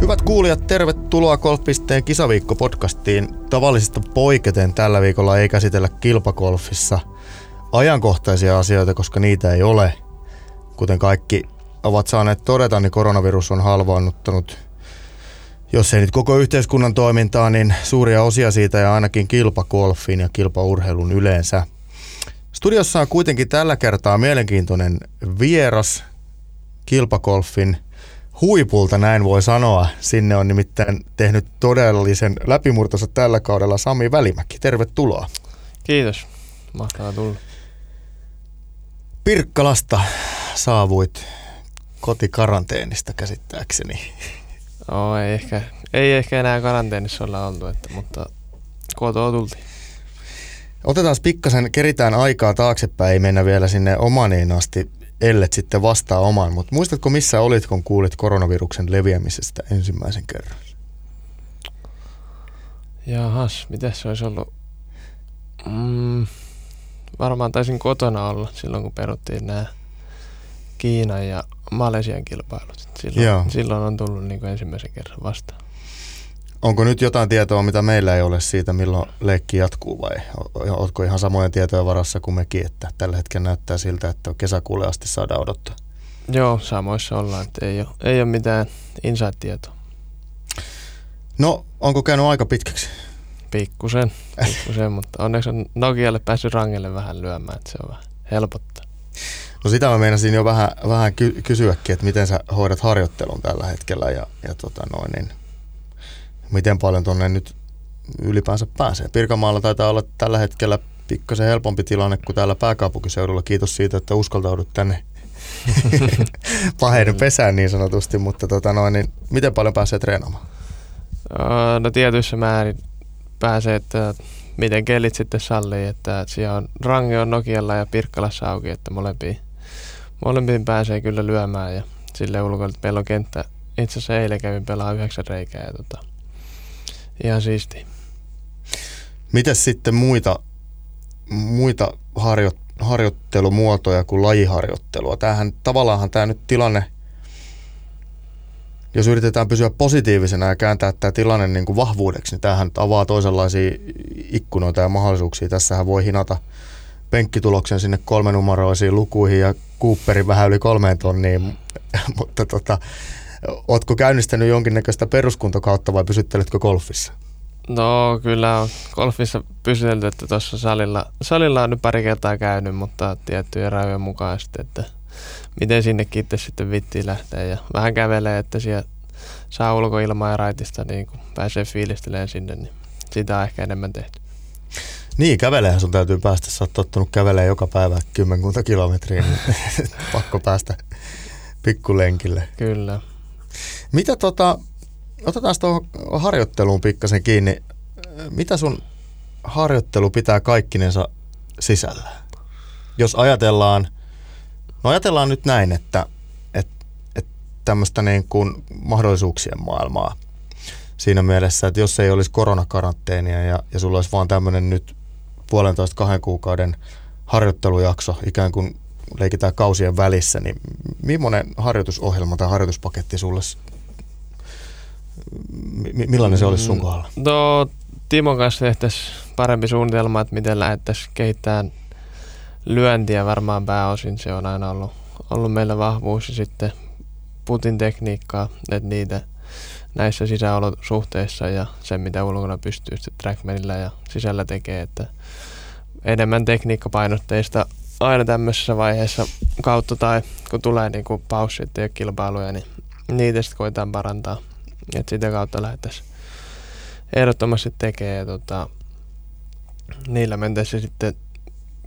Hyvät kuulijat, tervetuloa Golfpisteen kisaviikko-podcastiin. Tavallisesta poiketen tällä viikolla ei käsitellä kilpakolfissa ajankohtaisia asioita, koska niitä ei ole. Kuten kaikki ovat saaneet todeta, niin koronavirus on halvaannuttanut, jos ei nyt koko yhteiskunnan toimintaa, niin suuria osia siitä ja ainakin kilpakolfin ja kilpaurheilun yleensä. Studiossa on kuitenkin tällä kertaa mielenkiintoinen vieras kilpakolfin huipulta, näin voi sanoa. Sinne on nimittäin tehnyt todellisen läpimurtonsa tällä kaudella Sami Välimäki. Tervetuloa. Kiitos. Mahtavaa tulla. Pirkkalasta saavuit kotikaranteenista käsittääkseni. Oh, ei, ehkä, ei ehkä enää karanteenissa olla oltu, että, mutta kotoa tultiin. Otetaan pikkasen, keritään aikaa taaksepäin, ei mennä vielä sinne Omaniin asti, ellet sitten vastaa omaan. Mutta muistatko missä olit, kun kuulit koronaviruksen leviämisestä ensimmäisen kerran? Jahas, mitä se olisi ollut? Mm, varmaan taisin kotona olla silloin, kun peruttiin nämä Kiinan ja Malesian kilpailut. Silloin, silloin on tullut niin kuin ensimmäisen kerran vastaan. Onko nyt jotain tietoa, mitä meillä ei ole siitä, milloin leikki jatkuu vai oletko ihan samojen tietojen varassa kuin mekin, että tällä hetkellä näyttää siltä, että kesäkuulle asti saadaan odottaa? Joo, samoissa ollaan, että ei ole, ei ole mitään inside-tietoa. No, onko käynyt aika pitkäksi? Pikkusen, pikkusen mutta onneksi on Nokialle päässyt rangelle vähän lyömään, että se on vähän helpottaa. No sitä mä meinasin jo vähän, vähän ky- kysyäkin, että miten sä hoidat harjoittelun tällä hetkellä ja, ja tota noin, niin miten paljon tuonne nyt ylipäänsä pääsee. Pirkanmaalla taitaa olla tällä hetkellä pikkasen helpompi tilanne kuin täällä pääkaupunkiseudulla. Kiitos siitä, että uskaltaudut tänne paheiden pesään niin sanotusti, mutta tota noin, niin miten paljon pääsee treenaamaan? No tietyissä määrin pääsee, että miten kelit sitten sallii, että siellä on Range on Nokialla ja Pirkkalassa auki, että molempiin, molempiin pääsee kyllä lyömään ja sille ulkoilta meillä on kenttä. Itse asiassa eilen kävin pelaa yhdeksän reikää ja tota, ihan siisti. Mitäs sitten muita, muita harjo, harjoittelumuotoja kuin lajiharjoittelua? Tämähän tavallaanhan tämä nyt tilanne, jos yritetään pysyä positiivisena ja kääntää tämä tilanne niin kuin vahvuudeksi, niin tämähän avaa toisenlaisia ikkunoita ja mahdollisuuksia. Tässähän voi hinata penkkituloksen sinne kolmenumeroisiin lukuihin ja Cooperin vähän yli kolmeen tonniin, mutta tota, Ootko käynnistänyt jonkinnäköistä peruskuntokautta vai pysytteletkö golfissa? No kyllä on golfissa pysytelty, että tuossa salilla, salilla on nyt pari kertaa käynyt, mutta tiettyjen rajojen mukaan sitten, että miten sinnekin itse sitten vittiin lähtee ja vähän kävelee, että siellä saa ulkoilmaa ja raitista niin kun pääsee fiilistelemään sinne, niin sitä on ehkä enemmän tehty. Niin, kävelehän sun täytyy päästä. Sä oot tottunut kävelemään joka päivä kymmenkunta kilometriä, niin pakko päästä pikkulenkille. Kyllä. Mitä tota, otetaan tuohon harjoitteluun pikkasen kiinni. Mitä sun harjoittelu pitää kaikkinensa sisällä? Jos ajatellaan, no ajatellaan nyt näin, että, että, että tämmöistä niin kuin mahdollisuuksien maailmaa siinä mielessä, että jos ei olisi koronakaranteenia ja, ja sulla olisi vaan tämmöinen nyt puolentoista kahden kuukauden harjoittelujakso ikään kuin leikitään kausien välissä, niin millainen harjoitusohjelma tai harjoituspaketti sulle, millainen se olisi sun mm, kohdalla? No, Timon kanssa tehtäisiin parempi suunnitelma, että miten lähdettäisiin kehittämään lyöntiä varmaan pääosin. Se on aina ollut, ollut meillä vahvuus ja sitten putin tekniikkaa, että niitä näissä sisäolosuhteissa ja se, mitä ulkona pystyy sitten trackmanilla ja sisällä tekee, että enemmän tekniikkapainotteista aina tämmöisessä vaiheessa kautta tai kun tulee niin kuin paussit ja kilpailuja, niin niitä sitten koetaan parantaa. Että sitä kautta lähdettäisiin ehdottomasti tekemään. Ja tota, niillä mentäisiin sitten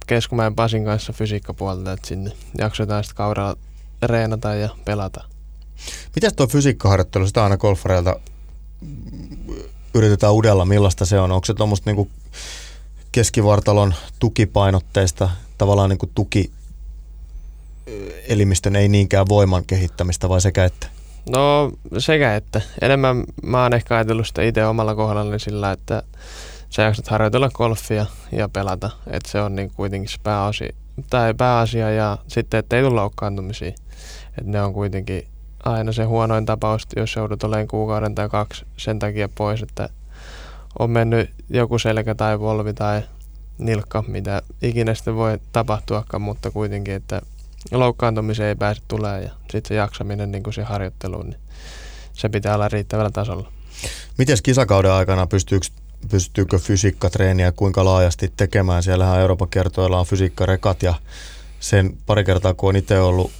Keskumäen Pasin kanssa fysiikkapuolelta, että sinne jaksetaan sitten kaudella reenata ja pelata. Mitäs tuo fysiikkaharjoittelu, sitä aina golfareilta yritetään udella, millaista se on? Onko se tuommoista niinku keskivartalon tukipainotteista tavallaan niin kuin tuki elimistön ei niinkään voiman kehittämistä vai sekä että? No sekä että. Enemmän mä oon ehkä ajatellut sitä itse omalla kohdallani sillä, että sä jaksat harjoitella golfia ja pelata. Että se on niin kuitenkin se pääasia, tai pääasia ja sitten, että ei tule loukkaantumisia. Että ne on kuitenkin aina se huonoin tapaus, jos joudut olemaan kuukauden tai kaksi sen takia pois, että on mennyt joku selkä tai volvi tai nilkka, mitä ikinä sitten voi tapahtuakaan, mutta kuitenkin, että loukkaantumiseen ei pääse tulee ja sitten se jaksaminen niin kuin se harjoitteluun, niin se pitää olla riittävällä tasolla. Miten kisakauden aikana pystyykö, pystyykö fysiikkatreeniä kuinka laajasti tekemään? Siellähän Euroopan kertoilla on fysiikkarekat ja sen pari kertaa, kun on itse ollut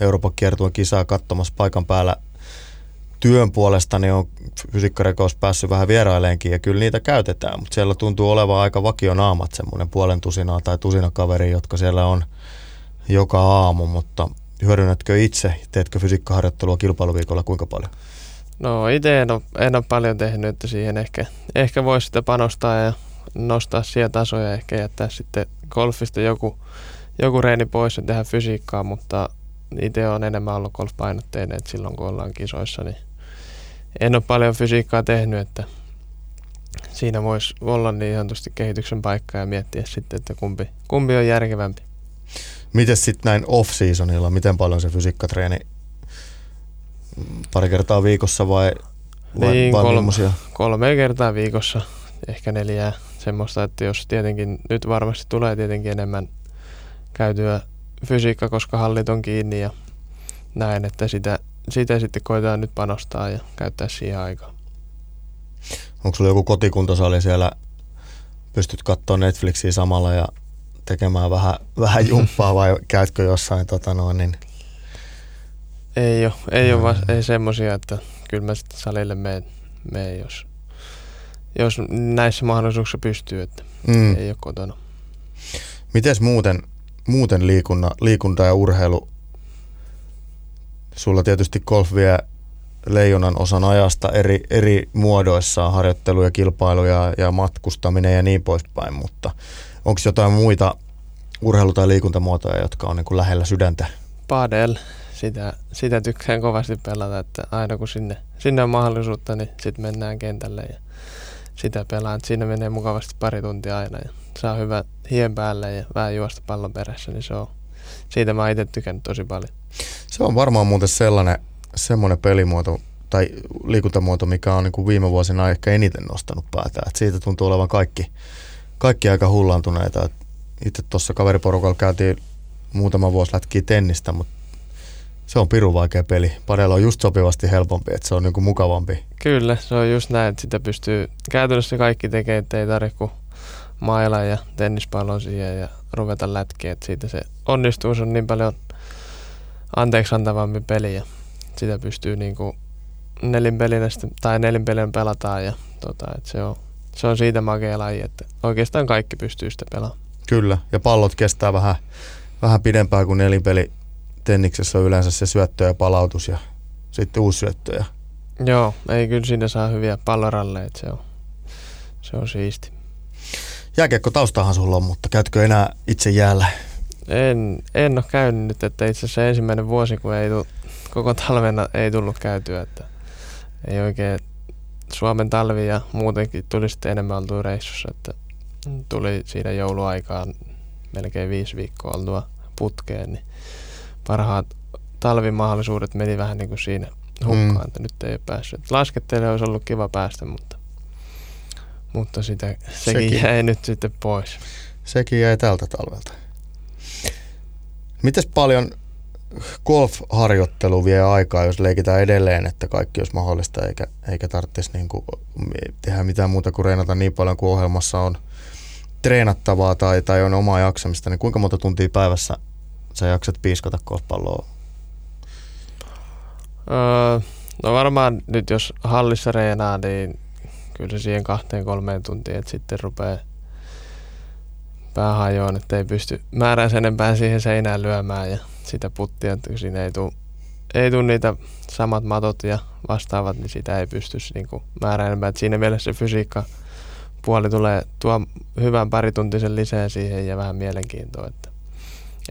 Euroopan kiertueen kisaa katsomassa paikan päällä työn puolesta, niin on fysiikkarekous päässyt vähän vieraileenkin ja kyllä niitä käytetään, mutta siellä tuntuu olevan aika vakionaamat semmoinen puolen tusinaa tai tusina kaveri, jotka siellä on joka aamu, mutta hyödynnätkö itse, teetkö fysiikkaharjoittelua kilpailuviikolla kuinka paljon? No itse en ole, en ole paljon tehnyt, että siihen ehkä, ehkä voisi sitä panostaa ja nostaa siellä tasoja, ehkä jättää sitten golfista joku, joku reeni pois ja tehdä fysiikkaa, mutta itse on enemmän ollut golfpainotteinen, että silloin kun ollaan kisoissa, niin en ole paljon fysiikkaa tehnyt, että siinä voisi olla niin sanotusti kehityksen paikka ja miettiä sitten, että kumpi, kumpi on järkevämpi. Miten sitten näin off-seasonilla, miten paljon se fysiikkatreeni? Pari kertaa viikossa vai, vai, niin, vai kolme, kolme kertaa viikossa, ehkä neljää. Semmoista, että jos tietenkin, nyt varmasti tulee tietenkin enemmän käytyä fysiikka, koska hallit on kiinni ja näin, että sitä, sitä sitten koetaan nyt panostaa ja käyttää siihen aikaa. Onko sulla joku kotikuntosali siellä, pystyt katsoa Netflixiä samalla ja tekemään vähän, vähän jumppaa vai käytkö jossain tota noin, niin ei ole, ei, ole vasta, ei semmosia, että kyllä mä sitten salille menen, menen jos, jos näissä mahdollisuuksissa pystyy, että mm. ei ole kotona. Mites muuten, muuten liikunta, liikunta ja urheilu? Sulla tietysti golf vie leijonan osan ajasta eri, eri muodoissaan, harjoittelu ja kilpailu ja, ja matkustaminen ja niin poispäin, mutta onko jotain muita urheilu- tai liikuntamuotoja, jotka on niin kuin lähellä sydäntä? Padel, sitä, sitä tykkään kovasti pelata, että aina kun sinne, sinne on mahdollisuutta, niin sitten mennään kentälle ja sitä pelaan. Siinä menee mukavasti pari tuntia aina ja saa hyvä hien päälle ja vähän juosta pallon perässä, niin se on, siitä mä itse tykännyt tosi paljon. Se on varmaan muuten sellainen, semmoinen pelimuoto tai liikuntamuoto, mikä on niin kuin viime vuosina ehkä eniten nostanut päätä. Et siitä tuntuu olevan kaikki, kaikki aika hullantuneita. itse tuossa kaveriporukalla käytiin muutama vuosi lätkiä tennistä, mutta se on pirun vaikea peli. Padella on just sopivasti helpompi, että se on niinku mukavampi. Kyllä, se on just näin, että sitä pystyy käytännössä kaikki tekemään, että ei tarvitse kuin maila ja tennispallon siihen ja ruveta lätkiä, että siitä se onnistuus on niin paljon anteeksi antavampi peli ja sitä pystyy niinku nelinpelinä tai nelinpelinä pelataan ja tota, että se on, se on siitä makea laji, että oikeastaan kaikki pystyy sitä pelaamaan. Kyllä, ja pallot kestää vähän, vähän pidempään kuin nelinpeli tenniksessä on yleensä se syöttö ja palautus ja sitten uusi syöttö. Ja... Joo, ei kyllä siinä saa hyviä palloralleja, se on, se on siisti. Jääkiekko taustahan sulla on, mutta käytkö enää itse jäällä? En, en ole käynyt nyt, että itse asiassa ensimmäinen vuosi, kun ei tullut, koko talvena ei tullut käytyä, että ei oikein Suomen talvi ja muutenkin tuli sitten enemmän oltua reissussa, että tuli siinä jouluaikaan melkein viisi viikkoa oltua putkeen, niin parhaat talvimahdollisuudet meni vähän niin kuin siinä hukkaan, mm. että nyt ei päässyt. Laskettele olisi ollut kiva päästä, mutta, mutta sitä, sekin, sekin jäi nyt sitten pois. Sekin jäi tältä talvelta. Mites paljon golf-harjoittelu vie aikaa, jos leikitään edelleen, että kaikki olisi mahdollista eikä, eikä tarvitsisi niin kuin tehdä mitään muuta kuin reenata niin paljon kuin ohjelmassa on treenattavaa tai, tai on omaa jaksamista, niin kuinka monta tuntia päivässä sä jaksat piiskata golfpalloa? Öö, no varmaan nyt jos hallissa reenaa, niin kyllä se siihen kahteen kolmeen tuntiin, että sitten rupeaa pää hajoon, että ei pysty määrään enempää siihen seinään lyömään ja sitä puttia, että kun siinä ei tule ei tule niitä samat matot ja vastaavat, niin sitä ei pysty niin määrään enempää. Että siinä mielessä se fysiikka puoli tulee tuo hyvän parituntisen lisää siihen ja vähän mielenkiintoa. Että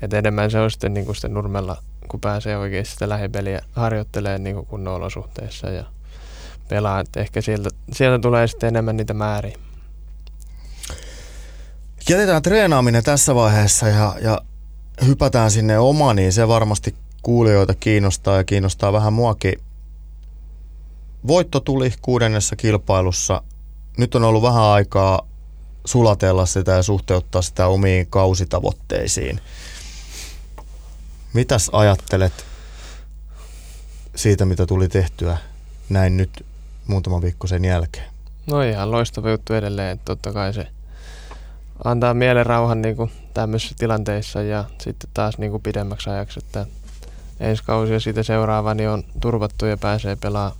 et enemmän se on sitten, niin kuin sitten nurmella, kun pääsee oikeasti sitä lähipeliä harjoittelee niin kunnon olosuhteissa ja pelaa. Et ehkä sieltä, sieltä tulee sitten enemmän niitä määriä. Jätetään treenaaminen tässä vaiheessa ja, ja hypätään sinne omaniin. Se varmasti kuulijoita kiinnostaa ja kiinnostaa vähän muakin. Voitto tuli kuudennessa kilpailussa. Nyt on ollut vähän aikaa sulatella sitä ja suhteuttaa sitä omiin kausitavoitteisiin. Mitäs ajattelet siitä, mitä tuli tehtyä näin nyt muutama viikko sen jälkeen? No ihan loistava juttu edelleen, että totta kai se antaa mielen rauhan niin kuin tämmöisissä tilanteissa ja sitten taas niin kuin pidemmäksi ajaksi, että ensi kausi ja siitä seuraava niin on turvattu ja pääsee pelaamaan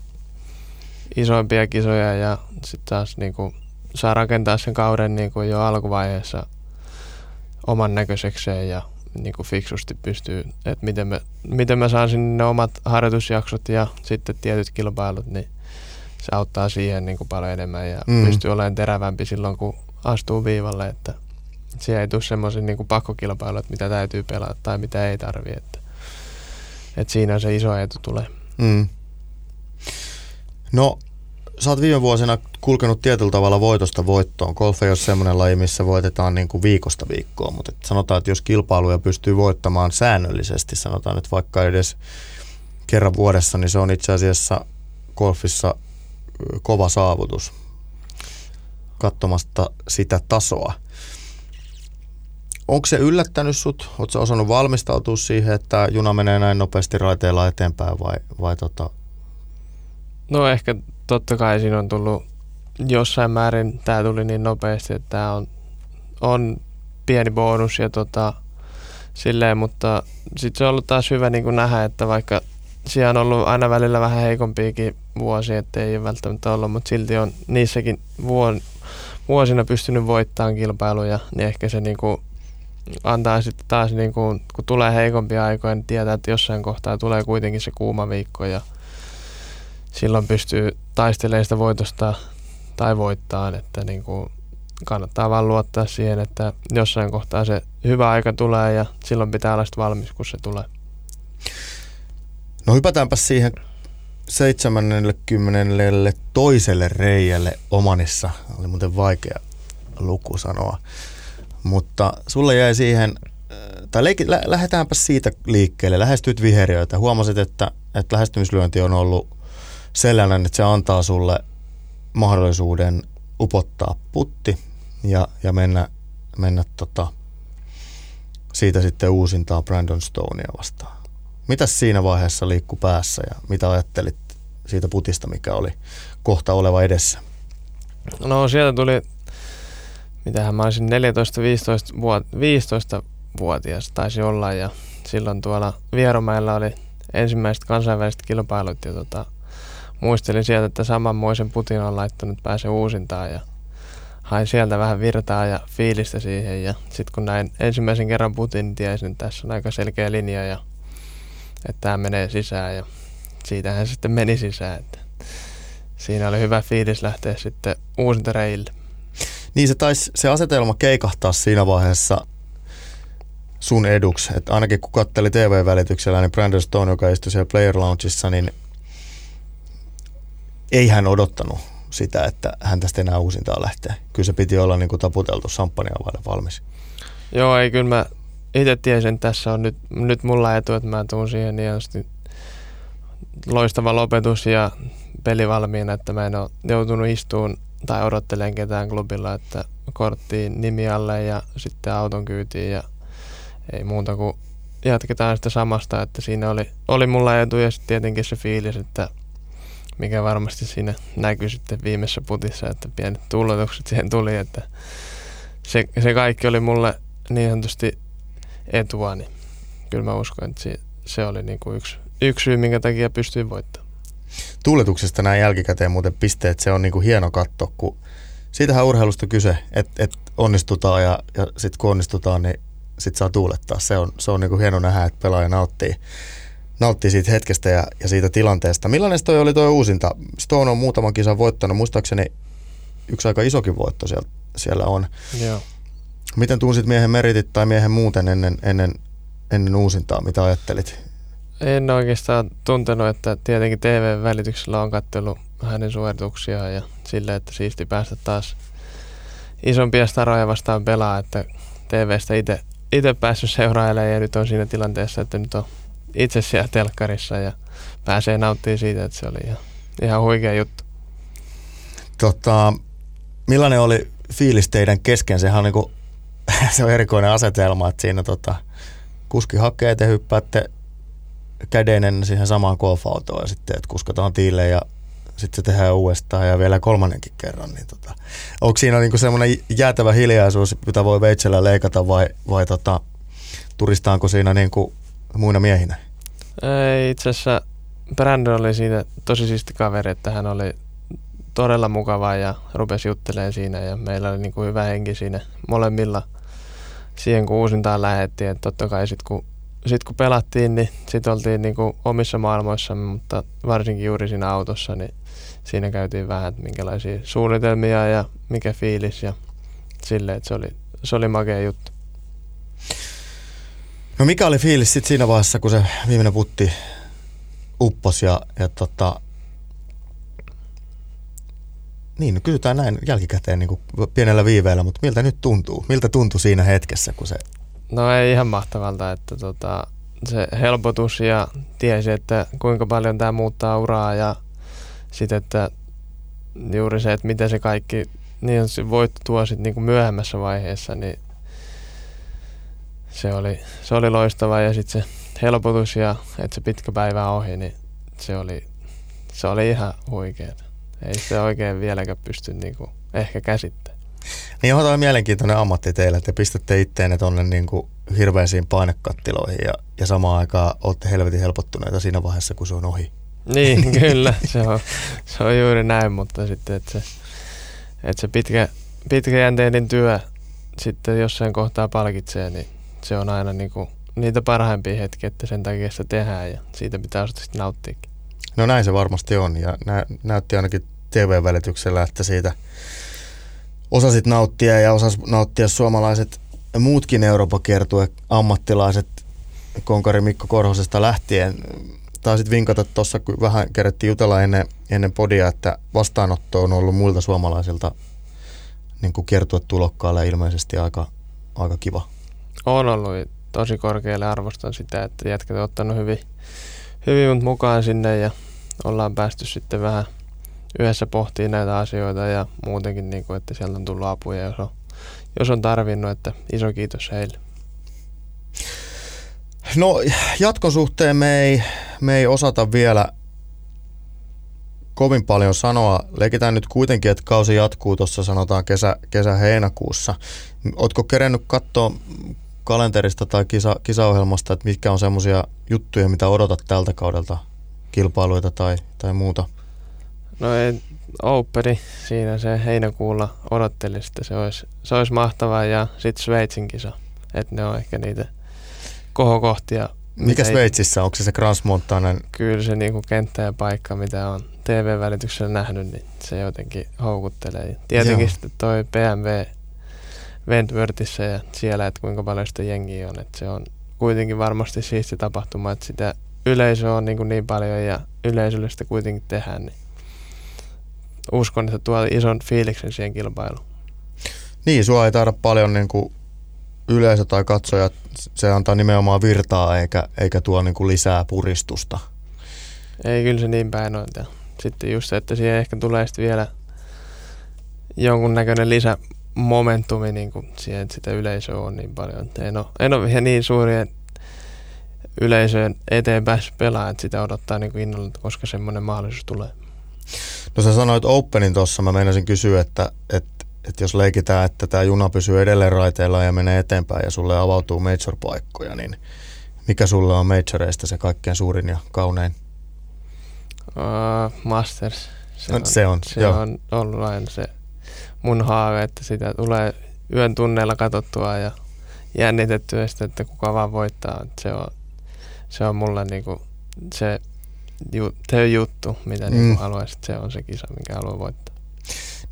isoimpia kisoja ja sitten taas niin kuin saa rakentaa sen kauden niin kuin jo alkuvaiheessa oman näköisekseen ja niin kuin fiksusti pystyy, että miten mä, miten mä saan sinne ne omat harjoitusjaksot ja sitten tietyt kilpailut, niin se auttaa siihen niin kuin paljon enemmän ja mm. pystyy olemaan terävämpi silloin, kun astuu viivalle, että siellä ei tule semmoisia niin pakkokilpailuja, mitä täytyy pelata tai mitä ei tarvi, että, että siinä se iso etu tulee. Mm. No, sä oot viime vuosina kulkenut tietyllä tavalla voitosta voittoon. Golf ei ole semmoinen laji, missä voitetaan niin kuin viikosta viikkoon, mutta et sanotaan, että jos kilpailuja pystyy voittamaan säännöllisesti, sanotaan nyt vaikka edes kerran vuodessa, niin se on itse asiassa golfissa kova saavutus katsomasta sitä tasoa. Onko se yllättänyt sut? Oletko osannut valmistautua siihen, että juna menee näin nopeasti raiteilla eteenpäin vai, vai tota? No ehkä totta kai siinä on tullut jossain määrin, tämä tuli niin nopeasti, että tämä on, on pieni bonus ja tota, silleen, mutta sitten se on ollut taas hyvä niin nähdä, että vaikka siellä on ollut aina välillä vähän heikompiakin vuosia, että ei ole välttämättä ollut, mutta silti on niissäkin vuon, vuosina pystynyt voittamaan kilpailuja, niin ehkä se niin kuin antaa sitten taas, niin kuin, kun tulee heikompia aikoja, niin tietää, että jossain kohtaa tulee kuitenkin se kuuma viikko ja silloin pystyy taistelemaan sitä voitosta tai voittaa, että niin kuin kannattaa vaan luottaa siihen, että jossain kohtaa se hyvä aika tulee ja silloin pitää olla valmis, kun se tulee. No hypätäänpä siihen 70. toiselle reijälle Omanissa. Oli muuten vaikea luku sanoa. Mutta sulle jäi siihen, äh, tai leik- lä- lähdetäänpä siitä liikkeelle. Lähestyit viheriöitä. Huomasit, että, että lähestymislyönti on ollut sellainen, että se antaa sulle mahdollisuuden upottaa putti ja, ja mennä, mennä tota, siitä sitten uusintaa Brandon Stonea vastaan. Mitäs siinä vaiheessa liikku päässä ja mitä ajattelit siitä putista, mikä oli kohta oleva edessä? No sieltä tuli, mitähän mä olisin 14-15 vuot, 15 vuotias taisi olla ja silloin tuolla Vieromäellä oli ensimmäiset kansainväliset kilpailut ja tota, muistelin sieltä, että samanmoisen putin on laittanut pääse uusintaan ja hain sieltä vähän virtaa ja fiilistä siihen ja sitten kun näin ensimmäisen kerran putin, niin tiesin, että tässä on aika selkeä linja ja että tämä menee sisään ja siitähän se sitten meni sisään. Että siinä oli hyvä fiilis lähteä sitten uusinta reille. Niin se taisi se asetelma keikahtaa siinä vaiheessa sun eduksi. Että ainakin kun katteli TV-välityksellä, niin Brandon Stone, joka istui siellä Player Loungeissa, niin ei hän odottanut sitä, että hän tästä enää uusintaa lähtee. Kyllä se piti olla niin kuin taputeltu samppania valmis. Joo, ei kyllä mä itse tiesin, että tässä on nyt, nyt mulla etu, että mä tuun siihen niin loistava lopetus ja peli valmiina, että mä en ole joutunut istuun tai odottelen ketään klubilla, että korttiin nimi alle ja sitten auton kyytiin ja ei muuta kuin jatketaan sitä samasta, että siinä oli, oli mulla etu ja sitten tietenkin se fiilis, että mikä varmasti siinä näkyy sitten viimeisessä putissa, että pienet tullotukset siihen tuli, että se, se kaikki oli mulle niin sanotusti etua, niin kyllä mä uskon, että se, se oli niin kuin yksi, yksi syy, minkä takia pystyin voittamaan. Tuuletuksesta näin jälkikäteen muuten pisteet, se on niin kuin hieno katto, kun siitähän urheilusta kyse, että, että onnistutaan ja, ja sitten kun onnistutaan, niin sitten saa tuulettaa. Se on, se on niin kuin hieno nähdä, että pelaaja nauttii, nauttii siitä hetkestä ja, ja siitä tilanteesta. Millainen toi oli tuo uusinta? Stone on muutaman kisan voittanut, muistaakseni yksi aika isokin voitto siellä, siellä on. Joo. Miten tunsit miehen meritit tai miehen muuten ennen, ennen, ennen uusintaa? Mitä ajattelit? En oikeastaan tuntenut, että tietenkin TV-välityksellä on katsellut hänen suorituksiaan ja sille, että siisti päästä taas isompia staroja vastaan pelaa, että TVstä itse päässyt seurailemaan ja nyt on siinä tilanteessa, että nyt on itse siellä telkkarissa ja pääsee nauttimaan siitä, että se oli ihan, ihan huikea juttu. Tota, millainen oli fiilis teidän kesken? Sehän on niinku, se on erikoinen asetelma, että siinä tota, kuski hakee, te hyppäätte kädeinen siihen samaan golfautoon ja sitten että kuskataan tiille ja sitten se tehdään uudestaan ja vielä kolmannenkin kerran. Niin tota, onko siinä niinku semmoinen jäätävä hiljaisuus, jota voi veitsellä leikata vai, vai tota, turistaanko siinä niinku muina miehinä? Ei, itse asiassa Brandon oli siitä tosi siisti kaveri, että hän oli todella mukava ja rupesi juttelemaan siinä ja meillä oli niin kuin hyvä henki siinä molemmilla siihen kun uusintaan lähettiin. Että totta kai sitten kun, sit kun pelattiin, niin sitten oltiin niin kuin omissa maailmoissamme, mutta varsinkin juuri siinä autossa, niin siinä käytiin vähän, että minkälaisia suunnitelmia ja mikä fiilis ja silleen, että se oli, se oli makea juttu. No mikä oli fiilis sitten siinä vaiheessa, kun se viimeinen putti uppos ja, ja tota, niin, no kysytään näin jälkikäteen niin kuin pienellä viiveellä, mutta miltä nyt tuntuu? Miltä tuntui siinä hetkessä, kun se... No ei ihan mahtavalta, että tota, se helpotus ja tiesi, että kuinka paljon tämä muuttaa uraa ja sitten, että juuri se, että miten se kaikki niin se voitto tuo sitten niin myöhemmässä vaiheessa, niin se oli, se oli loistava ja sitten se helpotus ja että se pitkä päivä ohi, niin se oli, se oli ihan huikeaa. Ei se oikein vieläkään pysty niinku ehkä käsittämään. Niin on toi mielenkiintoinen ammatti teille, että pistätte itteenne tuonne niinku hirveisiin painekattiloihin ja, ja samaan aikaan olette helvetin helpottuneita siinä vaiheessa, kun se on ohi. Niin, kyllä. Se on, se on juuri näin, mutta sitten, että se, että se pitkä, pitkäjänteinen työ sitten jossain kohtaa palkitsee, niin se on aina niinku niitä parhaimpia hetkiä, että sen takia sitä tehdään ja siitä pitää sitten nauttiakin. No näin se varmasti on ja nä- näytti ainakin TV-välityksellä, että siitä osasit nauttia ja osas nauttia suomalaiset muutkin Euroopan kiertue ammattilaiset Konkari Mikko Korhosesta lähtien. Taisit vinkata tuossa, kun vähän kerättiin jutella ennen, ennen podia, että vastaanotto on ollut muilta suomalaisilta niin kuin kiertuetulokkaalle ilmeisesti aika, aika kiva. On ollut tosi korkealle arvostan sitä, että jätkät on ottanut hyvin, hyvin mut mukaan sinne ja ollaan päästy sitten vähän yhdessä pohtiin näitä asioita ja muutenkin, niin kuin, että sieltä on tullut apuja, jos on, jos on tarvinnut, että iso kiitos heille. No jatkon suhteen me ei, me ei osata vielä kovin paljon sanoa. Leikitään nyt kuitenkin, että kausi jatkuu tuossa sanotaan kesä, kesä-heinäkuussa. Oletko kerennyt katsoa kalenterista tai kisa, kisaohjelmasta, että mitkä on semmoisia juttuja, mitä odotat tältä kaudelta kilpailuita tai, tai muuta? No ei, Openi siinä se heinäkuulla odotteli, että se olisi, se olisi mahtavaa ja sitten Sveitsin kisa. Että ne on ehkä niitä kohokohtia. Mikä Sveitsissä? Onko se se Transmontanen? Kyllä se niinku kenttä ja paikka, mitä on TV-välityksellä nähnyt, niin se jotenkin houkuttelee. Tietenkin Joo. sitten toi BMW Wentworthissa ja siellä, että kuinka paljon sitä jengiä on. Että se on kuitenkin varmasti siisti tapahtuma, että sitä yleisö on niin, kuin niin paljon ja yleisölle sitä kuitenkin tehdään, niin uskon, että tuo ison fiiliksen siihen kilpailuun. Niin, sua ei taida paljon niin kuin yleisö tai katsoja, se antaa nimenomaan virtaa eikä, eikä tuo niin kuin lisää puristusta. Ei, kyllä se niin päin on. Ja sitten just se, että siihen ehkä tulee sitten vielä jonkunnäköinen lisämomentumi niin kuin siihen, että sitä yleisöä on niin paljon. En ole, en ole vielä niin suurien yleisöön eteen päässyt pelaamaan, että sitä odottaa niin kuin innolla, koska semmoinen mahdollisuus tulee. No sä sanoit Openin tuossa, mä meinasin kysyä, että, että, että jos leikitään, että tämä juna pysyy edelleen raiteilla ja menee eteenpäin ja sulle avautuu major-paikkoja, niin mikä sulle on majoreista se kaikkein suurin ja kaunein? Uh, masters. Se, no, on, se on, se on ollut aina se mun haave, että sitä tulee yön tunneilla katsottua ja jännitettyä sitä, että kuka vaan voittaa. Se on, se on mulle niinku se, ju, se juttu, mitä niinku mm. niinku haluaisit. Se on se kisa, minkä haluaa voittaa.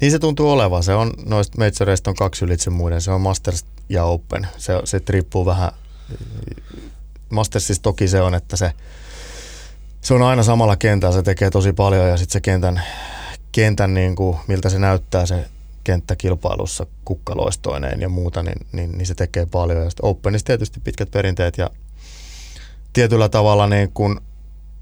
Niin se tuntuu olevan. Se on, noista majoreista on kaksi ylitse muiden. Se on Masters ja Open. Se, se riippuu vähän. Mastersissa toki se on, että se, se on aina samalla kentällä. Se tekee tosi paljon ja sitten se kentän, kentän niin kuin, miltä se näyttää se kenttäkilpailussa kukkaloistoineen ja muuta, niin, niin, niin se tekee paljon. Ja sitten Openissa tietysti pitkät perinteet ja tietyllä tavalla niin kuin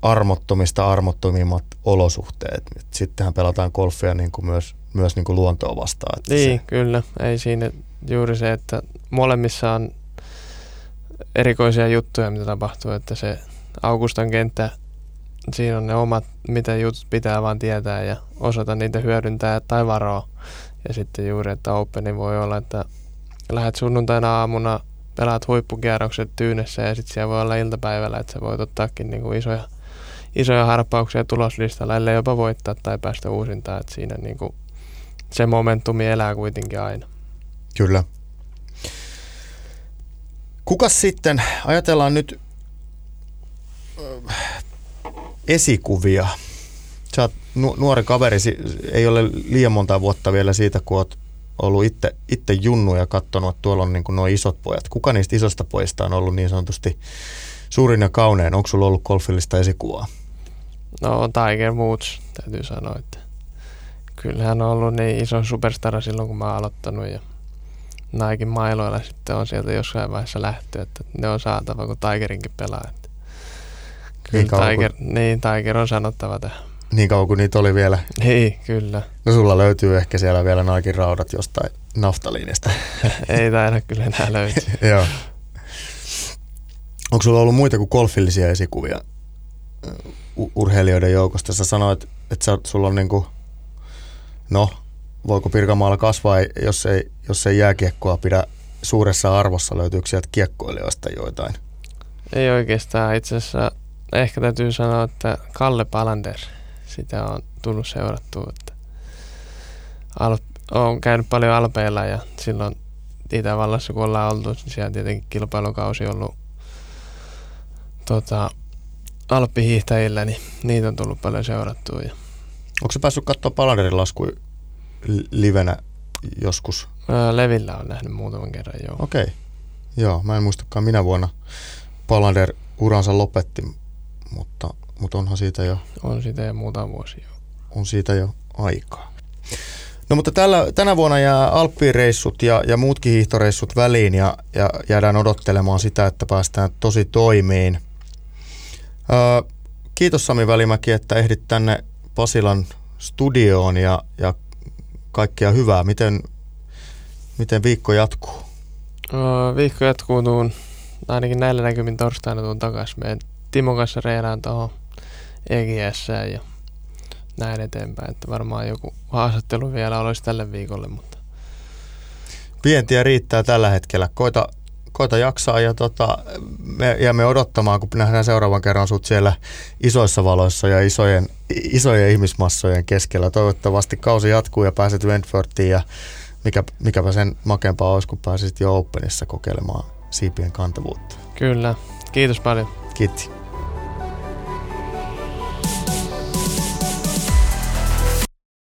armottomista armottomimmat olosuhteet. Sittenhän pelataan golfia niin kuin myös, myös niin kuin luontoa vastaan. Että niin, se... kyllä. Ei siinä juuri se, että molemmissa on erikoisia juttuja, mitä tapahtuu, että se Augustan kenttä, siinä on ne omat, mitä jutut pitää vaan tietää ja osata niitä hyödyntää tai varoa. Ja sitten juuri, että Openi voi olla, että lähdet sunnuntaina aamuna, pelaat huippukierrokset tyynessä ja sitten siellä voi olla iltapäivällä, että sä voit ottaakin niin kuin isoja, isoja harppauksia tuloslistalla, ellei jopa voittaa tai päästä uusintaan. Että siinä niin kuin se momentumi elää kuitenkin aina. Kyllä. Kuka sitten, ajatellaan nyt esikuvia. Sä oot nu- nuori kaveri, ei ole liian monta vuotta vielä siitä, kun oot ollut itse, itse junnu ja katsonut, että tuolla on niin nuo isot pojat. Kuka niistä isosta pojista on ollut niin sanotusti suurin ja kaunein? Onko sulla ollut golfillista esikuvaa? No Tiger Woods, täytyy sanoa, että kyllähän on ollut niin iso superstara silloin, kun mä oon aloittanut ja Naikin mailoilla sitten on sieltä jossain vaiheessa lähtö, että ne on saatava, kun Tigerinkin pelaa. Että kyllä niin Tiger, kun... niin, Tiger on sanottava tähän. Niin kauan kuin niitä oli vielä. Niin, kyllä. No sulla löytyy ehkä siellä vielä Naikin raudat jostain naftaliinista. Ei taida kyllä enää löytyy. Joo. Onko sulla ollut muita kuin golfillisia esikuvia urheilijoiden joukosta? Sä sanoit, että sä, sulla on niinku, no, voiko Pirkanmaalla kasvaa, jos ei, jos ei jääkiekkoa pidä suuressa arvossa, löytyykö sieltä kiekkoilijoista joitain? Ei oikeastaan. Itse asiassa ehkä täytyy sanoa, että Kalle Palander, sitä on tullut seurattua. Että Alp- on käynyt paljon Alpeilla ja silloin Itävallassa kun ollaan oltu, niin siellä tietenkin kilpailukausi ollut tota, alppihiihtäjillä, niin niitä on tullut paljon seurattua. Ja Onko se päässyt katsoa Palanderin laskuja livenä joskus? Levillä on nähnyt muutaman kerran, joo. Okei. Okay. Joo, mä en muistakaan minä vuonna Palander uransa lopetti, mutta, mutta onhan siitä jo... On siitä jo muutama vuosi jo. On siitä jo aikaa. No mutta tällä, tänä vuonna jää Alppireissut ja, ja muutkin hiihtoreissut väliin ja, ja jäädään odottelemaan sitä, että päästään tosi toimiin. Öö, kiitos Sami Välimäki, että ehdit tänne Pasilan studioon ja, ja kaikkea hyvää. Miten, miten viikko jatkuu? No, viikko jatkuu tuun, ainakin näillä näkymin torstaina tuun takaisin. Meidän Timon kanssa reidään tuohon EGS ja näin eteenpäin. Että varmaan joku haastattelu vielä olisi tälle viikolle, mutta... Vientiä riittää tällä hetkellä. Koita, koita jaksaa ja tota, me jäämme odottamaan, kun nähdään seuraavan kerran sut siellä isoissa valoissa ja isojen, isojen ihmismassojen keskellä. Toivottavasti kausi jatkuu ja pääset Wentworthiin ja mikä, mikäpä sen makempaa olisi, kun pääsisit jo Openissa kokeilemaan siipien kantavuutta. Kyllä. Kiitos paljon. Kiitos.